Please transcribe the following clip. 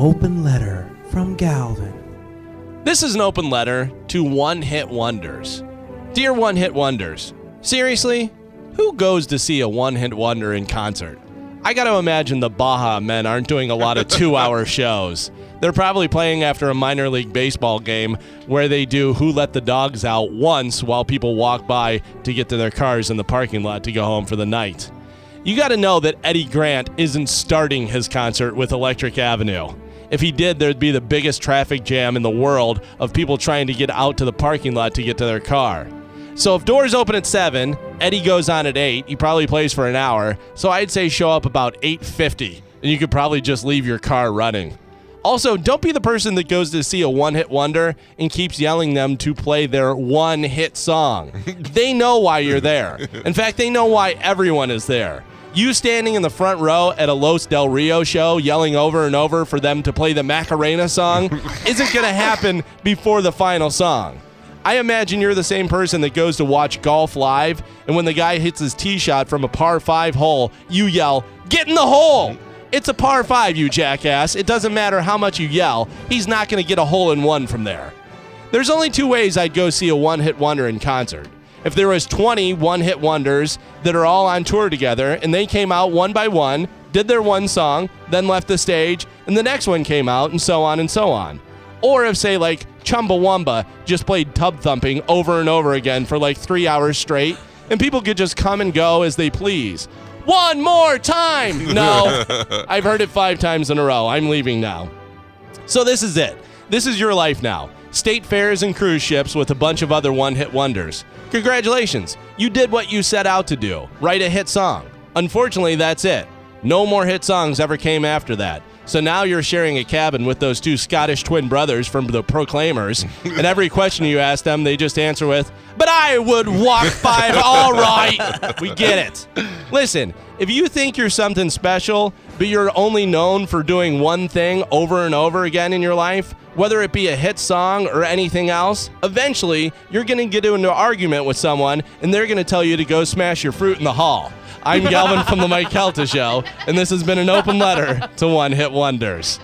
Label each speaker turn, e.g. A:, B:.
A: open letter from Galvin.
B: This is an open letter to one hit wonders. Dear one hit wonders, seriously, who goes to see a one hit wonder in concert? I gotta imagine the Baha Men aren't doing a lot of two hour shows. They're probably playing after a minor league baseball game where they do Who Let the Dogs Out once while people walk by to get to their cars in the parking lot to go home for the night. You gotta know that Eddie Grant isn't starting his concert with Electric Avenue. If he did, there'd be the biggest traffic jam in the world of people trying to get out to the parking lot to get to their car. So if doors open at 7, Eddie goes on at 8, he probably plays for an hour, so I'd say show up about 8:50 and you could probably just leave your car running. Also, don't be the person that goes to see a one-hit wonder and keeps yelling them to play their one-hit song. they know why you're there. In fact, they know why everyone is there. You standing in the front row at a Los Del Rio show yelling over and over for them to play the Macarena song isn't going to happen before the final song. I imagine you're the same person that goes to watch golf live, and when the guy hits his tee shot from a par 5 hole, you yell, Get in the hole! It's a par 5, you jackass. It doesn't matter how much you yell, he's not going to get a hole in one from there. There's only two ways I'd go see a one hit wonder in concert. If there was 20 one hit wonders that are all on tour together and they came out one by one, did their one song, then left the stage, and the next one came out, and so on and so on. Or if, say, like Chumbawamba just played tub thumping over and over again for like three hours straight, and people could just come and go as they please. One more time! No, I've heard it five times in a row. I'm leaving now. So this is it. This is your life now. State fairs and cruise ships with a bunch of other one hit wonders. Congratulations. You did what you set out to do write a hit song. Unfortunately, that's it. No more hit songs ever came after that. So now you're sharing a cabin with those two Scottish twin brothers from the Proclaimers, and every question you ask them, they just answer with, But I would walk five. All right, we get it. Listen, if you think you're something special, but you're only known for doing one thing over and over again in your life, whether it be a hit song or anything else, eventually you're going to get into an argument with someone and they're going to tell you to go smash your fruit in the hall. I'm Galvin from the Mike Calta Show, and this has been an open letter to One Hit Wonders.